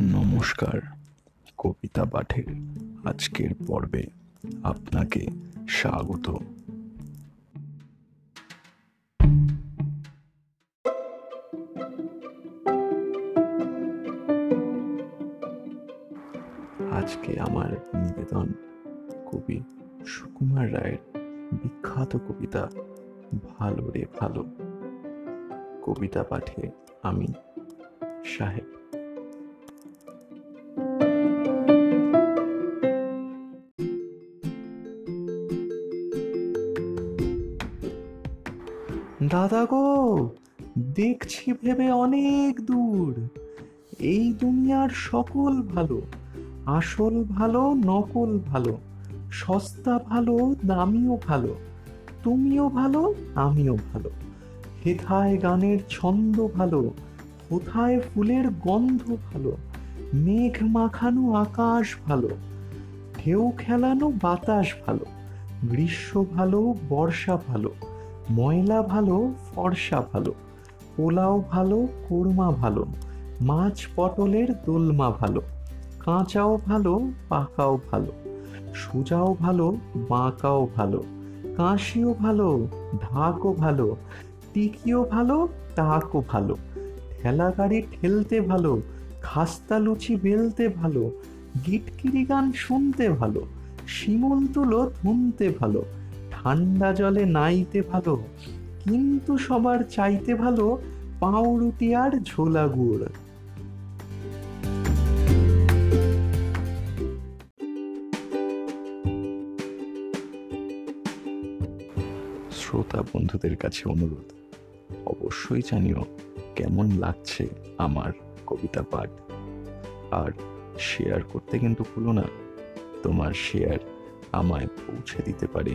নমস্কার, কবিতা পাঠের আজকের পর্বে আপনাকে স্বাগত। আজকে আমার নিবেদন কবি সুকুমার রায়ের বিখ্যাত কবিতা, ভালো রে ভালো। কবিতা পাঠে আমি সাহেব দাদা গো দেখছি ভেবে অনেক দূর। এই দুনিয়ার সকল ভালো, আসল ভালো, নকল ভালো, সস্তা ভালো, দামিও ভালো, তুমিও ভালো, আমিও ভালো। হেথায় গানের ছন্দ ভালো, কোথায় ফুলের গন্ধ ভালো, মেঘ মাখানো আকাশ ভালো, ঢেউ খেলানো বাতাস ভালো, গ্রীষ্ম ভালো, বর্ষা ভালো। ময়লা ভালো, ফর্সা ভালো, পোলাও ভালো, কোরমা ভালো, মাছ পটলের দোলমা ভালো, কাঁচাও ভালো, পাকাও ভালো, সোজাও ভালো, বাঁকাও ভালো, কাশিও ভালো, ঢাকও ভালো, টিকিও ভালো, টাকও ভালো ঠেলা গাড়ি ঠেলতে ভালো, খাস্তা লুচি বেলতে ভালো, গিটকিরি গান শুনতে ভালো, শিমুল তুলো ধুনতে ভালো ঠান্ডা জলে নাইতে ভালো, কিন্তু সবার চাইতে ভালো পাউরুটি আর ঝোলা গুড়। শ্রোতা বন্ধুদের কাছে অনুরোধ, অবশ্যই জানিও কেমন লাগছে আমার কবিতা পাঠ। আর শেয়ার করতে কিন্তু ভুলো না, তোমার শেয়ার আমায় পৌঁছে দিতে পারে।